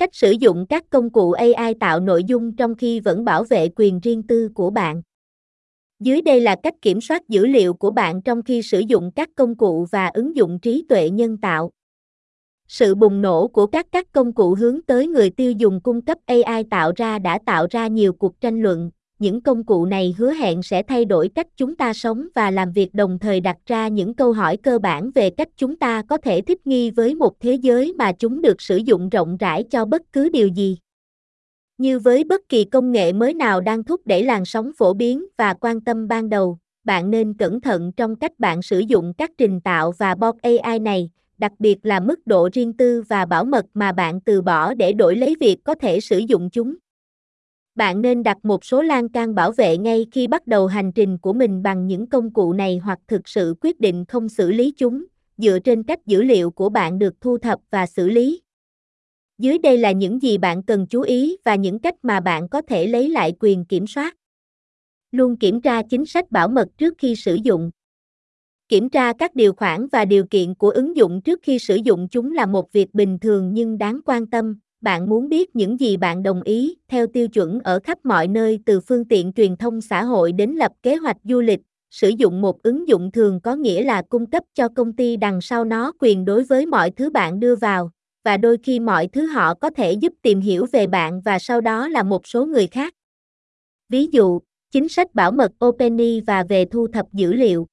Cách sử dụng các công cụ AI tạo nội dung trong khi vẫn bảo vệ quyền riêng tư của bạn. Dưới đây là cách kiểm soát dữ liệu của bạn trong khi sử dụng các công cụ và ứng dụng trí tuệ nhân tạo. Sự bùng nổ của các các công cụ hướng tới người tiêu dùng cung cấp AI tạo ra đã tạo ra nhiều cuộc tranh luận. Những công cụ này hứa hẹn sẽ thay đổi cách chúng ta sống và làm việc đồng thời đặt ra những câu hỏi cơ bản về cách chúng ta có thể thích nghi với một thế giới mà chúng được sử dụng rộng rãi cho bất cứ điều gì. Như với bất kỳ công nghệ mới nào đang thúc đẩy làn sóng phổ biến và quan tâm ban đầu, bạn nên cẩn thận trong cách bạn sử dụng các trình tạo và bot AI này, đặc biệt là mức độ riêng tư và bảo mật mà bạn từ bỏ để đổi lấy việc có thể sử dụng chúng. Bạn nên đặt một số lan can bảo vệ ngay khi bắt đầu hành trình của mình bằng những công cụ này hoặc thực sự quyết định không xử lý chúng, dựa trên cách dữ liệu của bạn được thu thập và xử lý. Dưới đây là những gì bạn cần chú ý và những cách mà bạn có thể lấy lại quyền kiểm soát. Luôn kiểm tra chính sách bảo mật trước khi sử dụng. Kiểm tra các điều khoản và điều kiện của ứng dụng trước khi sử dụng chúng là một việc bình thường nhưng đáng quan tâm. Bạn muốn biết những gì bạn đồng ý theo tiêu chuẩn ở khắp mọi nơi từ phương tiện truyền thông xã hội đến lập kế hoạch du lịch. Sử dụng một ứng dụng thường có nghĩa là cung cấp cho công ty đằng sau nó quyền đối với mọi thứ bạn đưa vào, và đôi khi mọi thứ họ có thể giúp tìm hiểu về bạn và sau đó là một số người khác. Ví dụ, chính sách bảo mật Openi và về thu thập dữ liệu.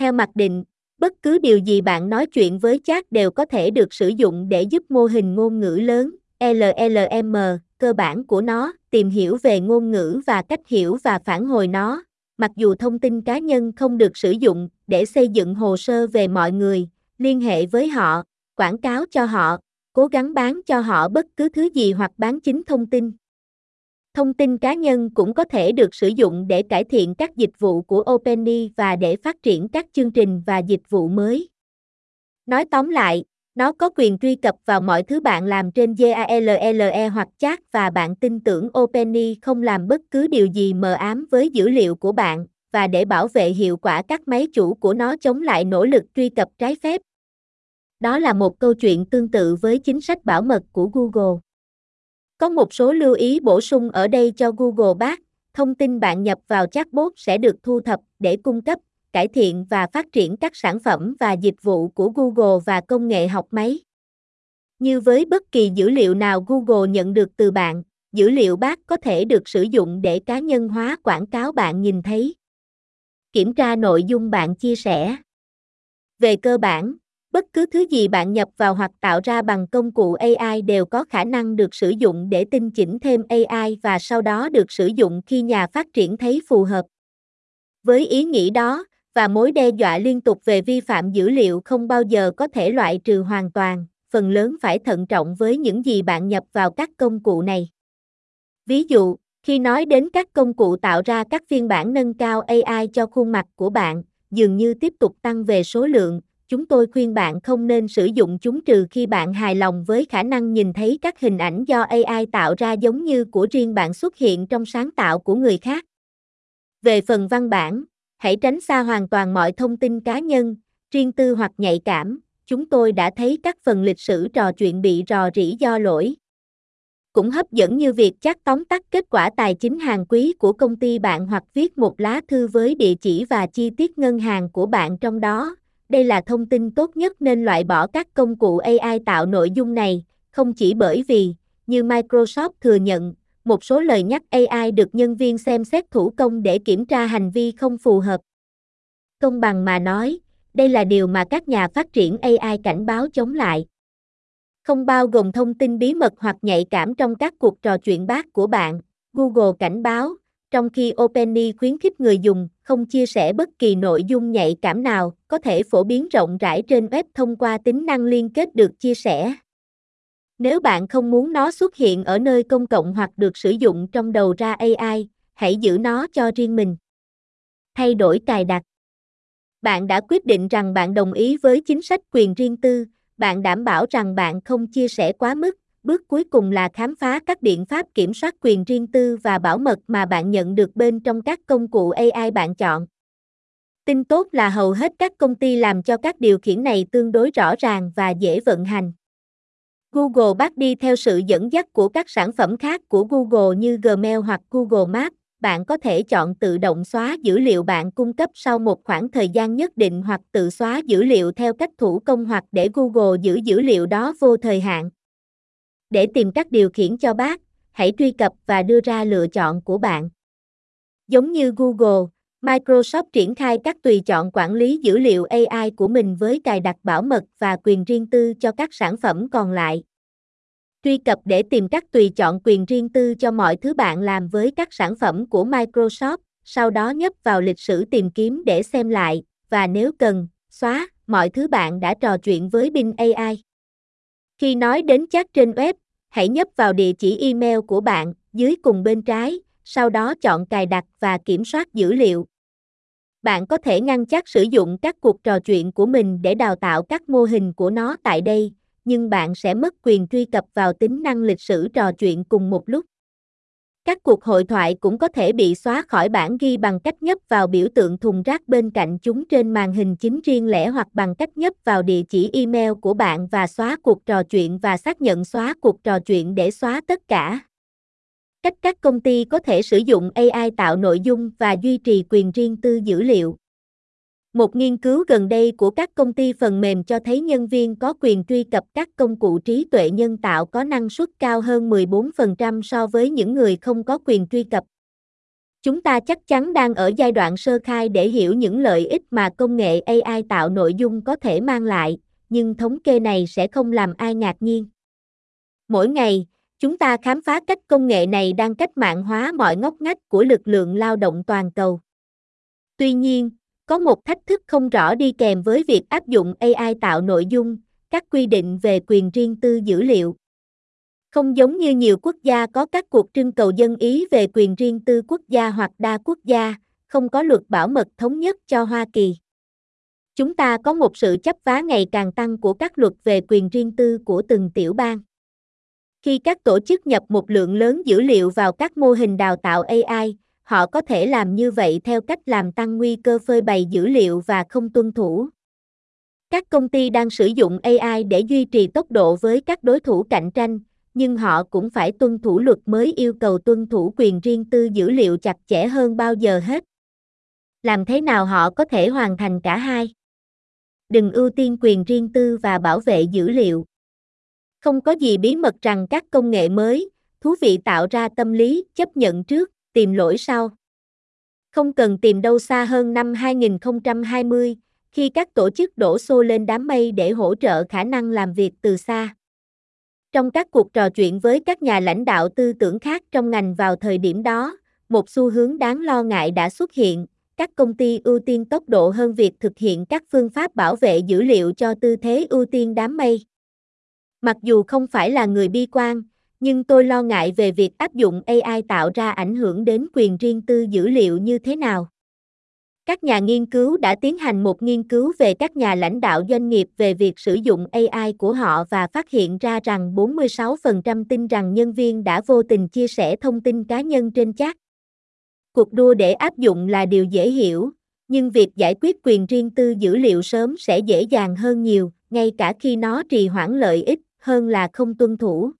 Theo mặc định, bất cứ điều gì bạn nói chuyện với chat đều có thể được sử dụng để giúp mô hình ngôn ngữ lớn, LLM, cơ bản của nó, tìm hiểu về ngôn ngữ và cách hiểu và phản hồi nó, mặc dù thông tin cá nhân không được sử dụng để xây dựng hồ sơ về mọi người, liên hệ với họ, quảng cáo cho họ, cố gắng bán cho họ bất cứ thứ gì hoặc bán chính thông tin. Thông tin cá nhân cũng có thể được sử dụng để cải thiện các dịch vụ của OpenAI và để phát triển các chương trình và dịch vụ mới. Nói tóm lại, nó có quyền truy cập vào mọi thứ bạn làm trên GALLE hoặc chat và bạn tin tưởng OpenAI không làm bất cứ điều gì mờ ám với dữ liệu của bạn và để bảo vệ hiệu quả các máy chủ của nó chống lại nỗ lực truy cập trái phép. Đó là một câu chuyện tương tự với chính sách bảo mật của Google. Có một số lưu ý bổ sung ở đây cho Google Bác, thông tin bạn nhập vào chatbot sẽ được thu thập để cung cấp, cải thiện và phát triển các sản phẩm và dịch vụ của Google và công nghệ học máy. Như với bất kỳ dữ liệu nào Google nhận được từ bạn, dữ liệu bác có thể được sử dụng để cá nhân hóa quảng cáo bạn nhìn thấy. Kiểm tra nội dung bạn chia sẻ. Về cơ bản, Bất cứ thứ gì bạn nhập vào hoặc tạo ra bằng công cụ AI đều có khả năng được sử dụng để tinh chỉnh thêm AI và sau đó được sử dụng khi nhà phát triển thấy phù hợp. Với ý nghĩ đó, và mối đe dọa liên tục về vi phạm dữ liệu không bao giờ có thể loại trừ hoàn toàn, phần lớn phải thận trọng với những gì bạn nhập vào các công cụ này. Ví dụ, khi nói đến các công cụ tạo ra các phiên bản nâng cao AI cho khuôn mặt của bạn, dường như tiếp tục tăng về số lượng, chúng tôi khuyên bạn không nên sử dụng chúng trừ khi bạn hài lòng với khả năng nhìn thấy các hình ảnh do AI tạo ra giống như của riêng bạn xuất hiện trong sáng tạo của người khác. Về phần văn bản, hãy tránh xa hoàn toàn mọi thông tin cá nhân, riêng tư hoặc nhạy cảm. Chúng tôi đã thấy các phần lịch sử trò chuyện bị rò rỉ do lỗi. Cũng hấp dẫn như việc chắc tóm tắt kết quả tài chính hàng quý của công ty bạn hoặc viết một lá thư với địa chỉ và chi tiết ngân hàng của bạn trong đó, đây là thông tin tốt nhất nên loại bỏ các công cụ AI tạo nội dung này, không chỉ bởi vì, như Microsoft thừa nhận, một số lời nhắc AI được nhân viên xem xét thủ công để kiểm tra hành vi không phù hợp. Công bằng mà nói, đây là điều mà các nhà phát triển AI cảnh báo chống lại. Không bao gồm thông tin bí mật hoặc nhạy cảm trong các cuộc trò chuyện bác của bạn, Google cảnh báo, trong khi OpenAI khuyến khích người dùng không chia sẻ bất kỳ nội dung nhạy cảm nào, có thể phổ biến rộng rãi trên web thông qua tính năng liên kết được chia sẻ. Nếu bạn không muốn nó xuất hiện ở nơi công cộng hoặc được sử dụng trong đầu ra AI, hãy giữ nó cho riêng mình. Thay đổi cài đặt. Bạn đã quyết định rằng bạn đồng ý với chính sách quyền riêng tư, bạn đảm bảo rằng bạn không chia sẻ quá mức, Bước cuối cùng là khám phá các biện pháp kiểm soát quyền riêng tư và bảo mật mà bạn nhận được bên trong các công cụ AI bạn chọn. Tin tốt là hầu hết các công ty làm cho các điều khiển này tương đối rõ ràng và dễ vận hành. Google bắt đi theo sự dẫn dắt của các sản phẩm khác của Google như Gmail hoặc Google Maps, bạn có thể chọn tự động xóa dữ liệu bạn cung cấp sau một khoảng thời gian nhất định hoặc tự xóa dữ liệu theo cách thủ công hoặc để Google giữ dữ liệu đó vô thời hạn. Để tìm các điều khiển cho bác, hãy truy cập và đưa ra lựa chọn của bạn. Giống như Google, Microsoft triển khai các tùy chọn quản lý dữ liệu AI của mình với cài đặt bảo mật và quyền riêng tư cho các sản phẩm còn lại. Truy cập để tìm các tùy chọn quyền riêng tư cho mọi thứ bạn làm với các sản phẩm của Microsoft, sau đó nhấp vào lịch sử tìm kiếm để xem lại, và nếu cần, xóa mọi thứ bạn đã trò chuyện với Bing AI. Khi nói đến chat trên web, hãy nhấp vào địa chỉ email của bạn dưới cùng bên trái, sau đó chọn cài đặt và kiểm soát dữ liệu. Bạn có thể ngăn chắc sử dụng các cuộc trò chuyện của mình để đào tạo các mô hình của nó tại đây, nhưng bạn sẽ mất quyền truy cập vào tính năng lịch sử trò chuyện cùng một lúc. Các cuộc hội thoại cũng có thể bị xóa khỏi bản ghi bằng cách nhấp vào biểu tượng thùng rác bên cạnh chúng trên màn hình chính riêng lẻ hoặc bằng cách nhấp vào địa chỉ email của bạn và xóa cuộc trò chuyện và xác nhận xóa cuộc trò chuyện để xóa tất cả. Cách các công ty có thể sử dụng AI tạo nội dung và duy trì quyền riêng tư dữ liệu. Một nghiên cứu gần đây của các công ty phần mềm cho thấy nhân viên có quyền truy cập các công cụ trí tuệ nhân tạo có năng suất cao hơn 14% so với những người không có quyền truy cập. Chúng ta chắc chắn đang ở giai đoạn sơ khai để hiểu những lợi ích mà công nghệ AI tạo nội dung có thể mang lại, nhưng thống kê này sẽ không làm ai ngạc nhiên. Mỗi ngày, chúng ta khám phá cách công nghệ này đang cách mạng hóa mọi ngóc ngách của lực lượng lao động toàn cầu. Tuy nhiên, có một thách thức không rõ đi kèm với việc áp dụng AI tạo nội dung, các quy định về quyền riêng tư dữ liệu. Không giống như nhiều quốc gia có các cuộc trưng cầu dân ý về quyền riêng tư quốc gia hoặc đa quốc gia, không có luật bảo mật thống nhất cho Hoa Kỳ. Chúng ta có một sự chấp vá ngày càng tăng của các luật về quyền riêng tư của từng tiểu bang. Khi các tổ chức nhập một lượng lớn dữ liệu vào các mô hình đào tạo AI, họ có thể làm như vậy theo cách làm tăng nguy cơ phơi bày dữ liệu và không tuân thủ. Các công ty đang sử dụng AI để duy trì tốc độ với các đối thủ cạnh tranh, nhưng họ cũng phải tuân thủ luật mới yêu cầu tuân thủ quyền riêng tư dữ liệu chặt chẽ hơn bao giờ hết. Làm thế nào họ có thể hoàn thành cả hai? Đừng ưu tiên quyền riêng tư và bảo vệ dữ liệu. Không có gì bí mật rằng các công nghệ mới, thú vị tạo ra tâm lý chấp nhận trước, tìm lỗi sao Không cần tìm đâu xa hơn năm 2020, khi các tổ chức đổ xô lên đám mây để hỗ trợ khả năng làm việc từ xa. Trong các cuộc trò chuyện với các nhà lãnh đạo tư tưởng khác trong ngành vào thời điểm đó, một xu hướng đáng lo ngại đã xuất hiện, các công ty ưu tiên tốc độ hơn việc thực hiện các phương pháp bảo vệ dữ liệu cho tư thế ưu tiên đám mây. Mặc dù không phải là người bi quan, nhưng tôi lo ngại về việc áp dụng AI tạo ra ảnh hưởng đến quyền riêng tư dữ liệu như thế nào. Các nhà nghiên cứu đã tiến hành một nghiên cứu về các nhà lãnh đạo doanh nghiệp về việc sử dụng AI của họ và phát hiện ra rằng 46% tin rằng nhân viên đã vô tình chia sẻ thông tin cá nhân trên chat. Cuộc đua để áp dụng là điều dễ hiểu, nhưng việc giải quyết quyền riêng tư dữ liệu sớm sẽ dễ dàng hơn nhiều, ngay cả khi nó trì hoãn lợi ích hơn là không tuân thủ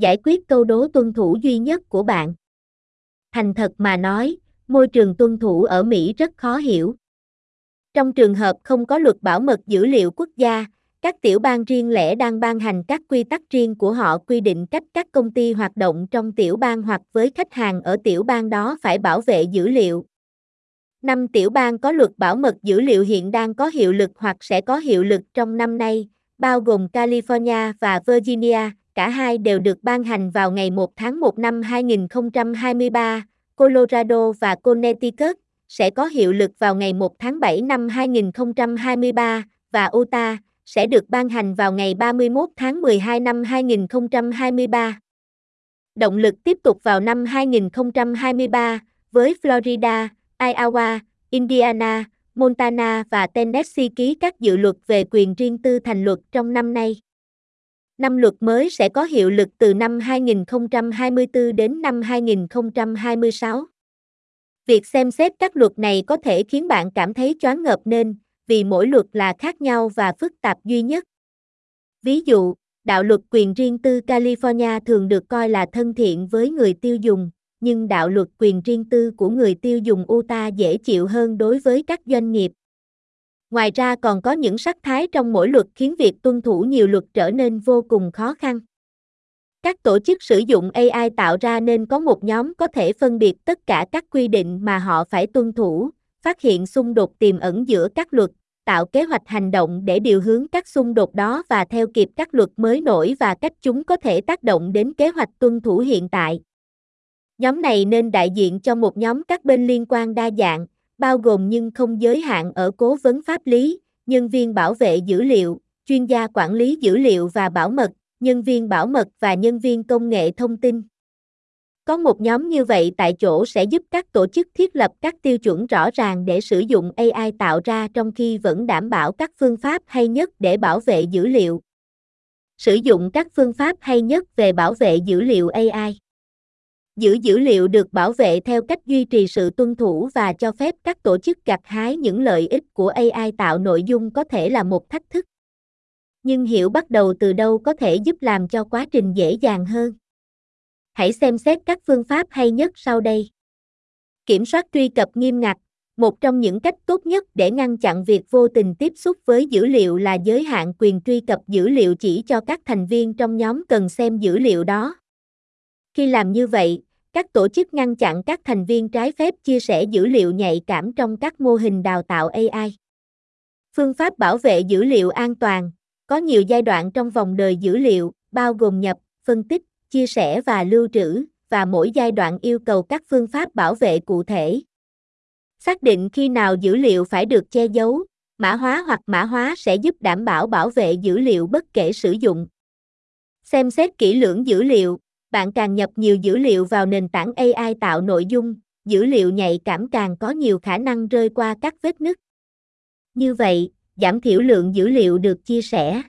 giải quyết câu đố tuân thủ duy nhất của bạn. Thành thật mà nói, môi trường tuân thủ ở Mỹ rất khó hiểu. Trong trường hợp không có luật bảo mật dữ liệu quốc gia, các tiểu bang riêng lẻ đang ban hành các quy tắc riêng của họ quy định cách các công ty hoạt động trong tiểu bang hoặc với khách hàng ở tiểu bang đó phải bảo vệ dữ liệu. Năm tiểu bang có luật bảo mật dữ liệu hiện đang có hiệu lực hoặc sẽ có hiệu lực trong năm nay, bao gồm California và Virginia, cả hai đều được ban hành vào ngày 1 tháng 1 năm 2023, Colorado và Connecticut sẽ có hiệu lực vào ngày 1 tháng 7 năm 2023 và Utah sẽ được ban hành vào ngày 31 tháng 12 năm 2023. Động lực tiếp tục vào năm 2023 với Florida, Iowa, Indiana, Montana và Tennessee ký các dự luật về quyền riêng tư thành luật trong năm nay. Năm luật mới sẽ có hiệu lực từ năm 2024 đến năm 2026. Việc xem xét các luật này có thể khiến bạn cảm thấy choáng ngợp nên, vì mỗi luật là khác nhau và phức tạp duy nhất. Ví dụ, đạo luật quyền riêng tư California thường được coi là thân thiện với người tiêu dùng, nhưng đạo luật quyền riêng tư của người tiêu dùng Utah dễ chịu hơn đối với các doanh nghiệp. Ngoài ra còn có những sắc thái trong mỗi luật khiến việc tuân thủ nhiều luật trở nên vô cùng khó khăn. Các tổ chức sử dụng AI tạo ra nên có một nhóm có thể phân biệt tất cả các quy định mà họ phải tuân thủ, phát hiện xung đột tiềm ẩn giữa các luật, tạo kế hoạch hành động để điều hướng các xung đột đó và theo kịp các luật mới nổi và cách chúng có thể tác động đến kế hoạch tuân thủ hiện tại. Nhóm này nên đại diện cho một nhóm các bên liên quan đa dạng, bao gồm nhưng không giới hạn ở cố vấn pháp lý, nhân viên bảo vệ dữ liệu, chuyên gia quản lý dữ liệu và bảo mật, nhân viên bảo mật và nhân viên công nghệ thông tin. Có một nhóm như vậy tại chỗ sẽ giúp các tổ chức thiết lập các tiêu chuẩn rõ ràng để sử dụng AI tạo ra trong khi vẫn đảm bảo các phương pháp hay nhất để bảo vệ dữ liệu. Sử dụng các phương pháp hay nhất về bảo vệ dữ liệu AI. Giữ dữ liệu được bảo vệ theo cách duy trì sự tuân thủ và cho phép các tổ chức gặt hái những lợi ích của AI tạo nội dung có thể là một thách thức. Nhưng hiểu bắt đầu từ đâu có thể giúp làm cho quá trình dễ dàng hơn. Hãy xem xét các phương pháp hay nhất sau đây. Kiểm soát truy cập nghiêm ngặt, một trong những cách tốt nhất để ngăn chặn việc vô tình tiếp xúc với dữ liệu là giới hạn quyền truy cập dữ liệu chỉ cho các thành viên trong nhóm cần xem dữ liệu đó. Khi làm như vậy, các tổ chức ngăn chặn các thành viên trái phép chia sẻ dữ liệu nhạy cảm trong các mô hình đào tạo AI. Phương pháp bảo vệ dữ liệu an toàn có nhiều giai đoạn trong vòng đời dữ liệu, bao gồm nhập, phân tích, chia sẻ và lưu trữ, và mỗi giai đoạn yêu cầu các phương pháp bảo vệ cụ thể. Xác định khi nào dữ liệu phải được che giấu, mã hóa hoặc mã hóa sẽ giúp đảm bảo bảo vệ dữ liệu bất kể sử dụng. Xem xét kỹ lưỡng dữ liệu, bạn càng nhập nhiều dữ liệu vào nền tảng AI tạo nội dung, dữ liệu nhạy cảm càng có nhiều khả năng rơi qua các vết nứt. Như vậy, giảm thiểu lượng dữ liệu được chia sẻ.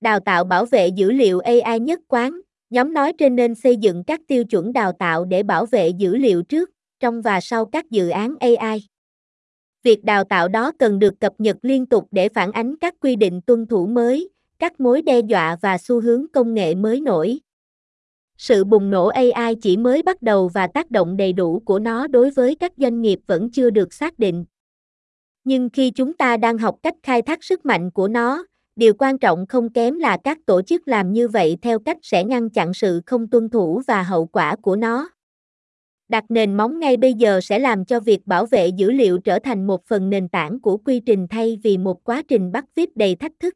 Đào tạo bảo vệ dữ liệu AI nhất quán, nhóm nói trên nên xây dựng các tiêu chuẩn đào tạo để bảo vệ dữ liệu trước, trong và sau các dự án AI. Việc đào tạo đó cần được cập nhật liên tục để phản ánh các quy định tuân thủ mới, các mối đe dọa và xu hướng công nghệ mới nổi. Sự bùng nổ AI chỉ mới bắt đầu và tác động đầy đủ của nó đối với các doanh nghiệp vẫn chưa được xác định. Nhưng khi chúng ta đang học cách khai thác sức mạnh của nó, điều quan trọng không kém là các tổ chức làm như vậy theo cách sẽ ngăn chặn sự không tuân thủ và hậu quả của nó. Đặt nền móng ngay bây giờ sẽ làm cho việc bảo vệ dữ liệu trở thành một phần nền tảng của quy trình thay vì một quá trình bắt vít đầy thách thức.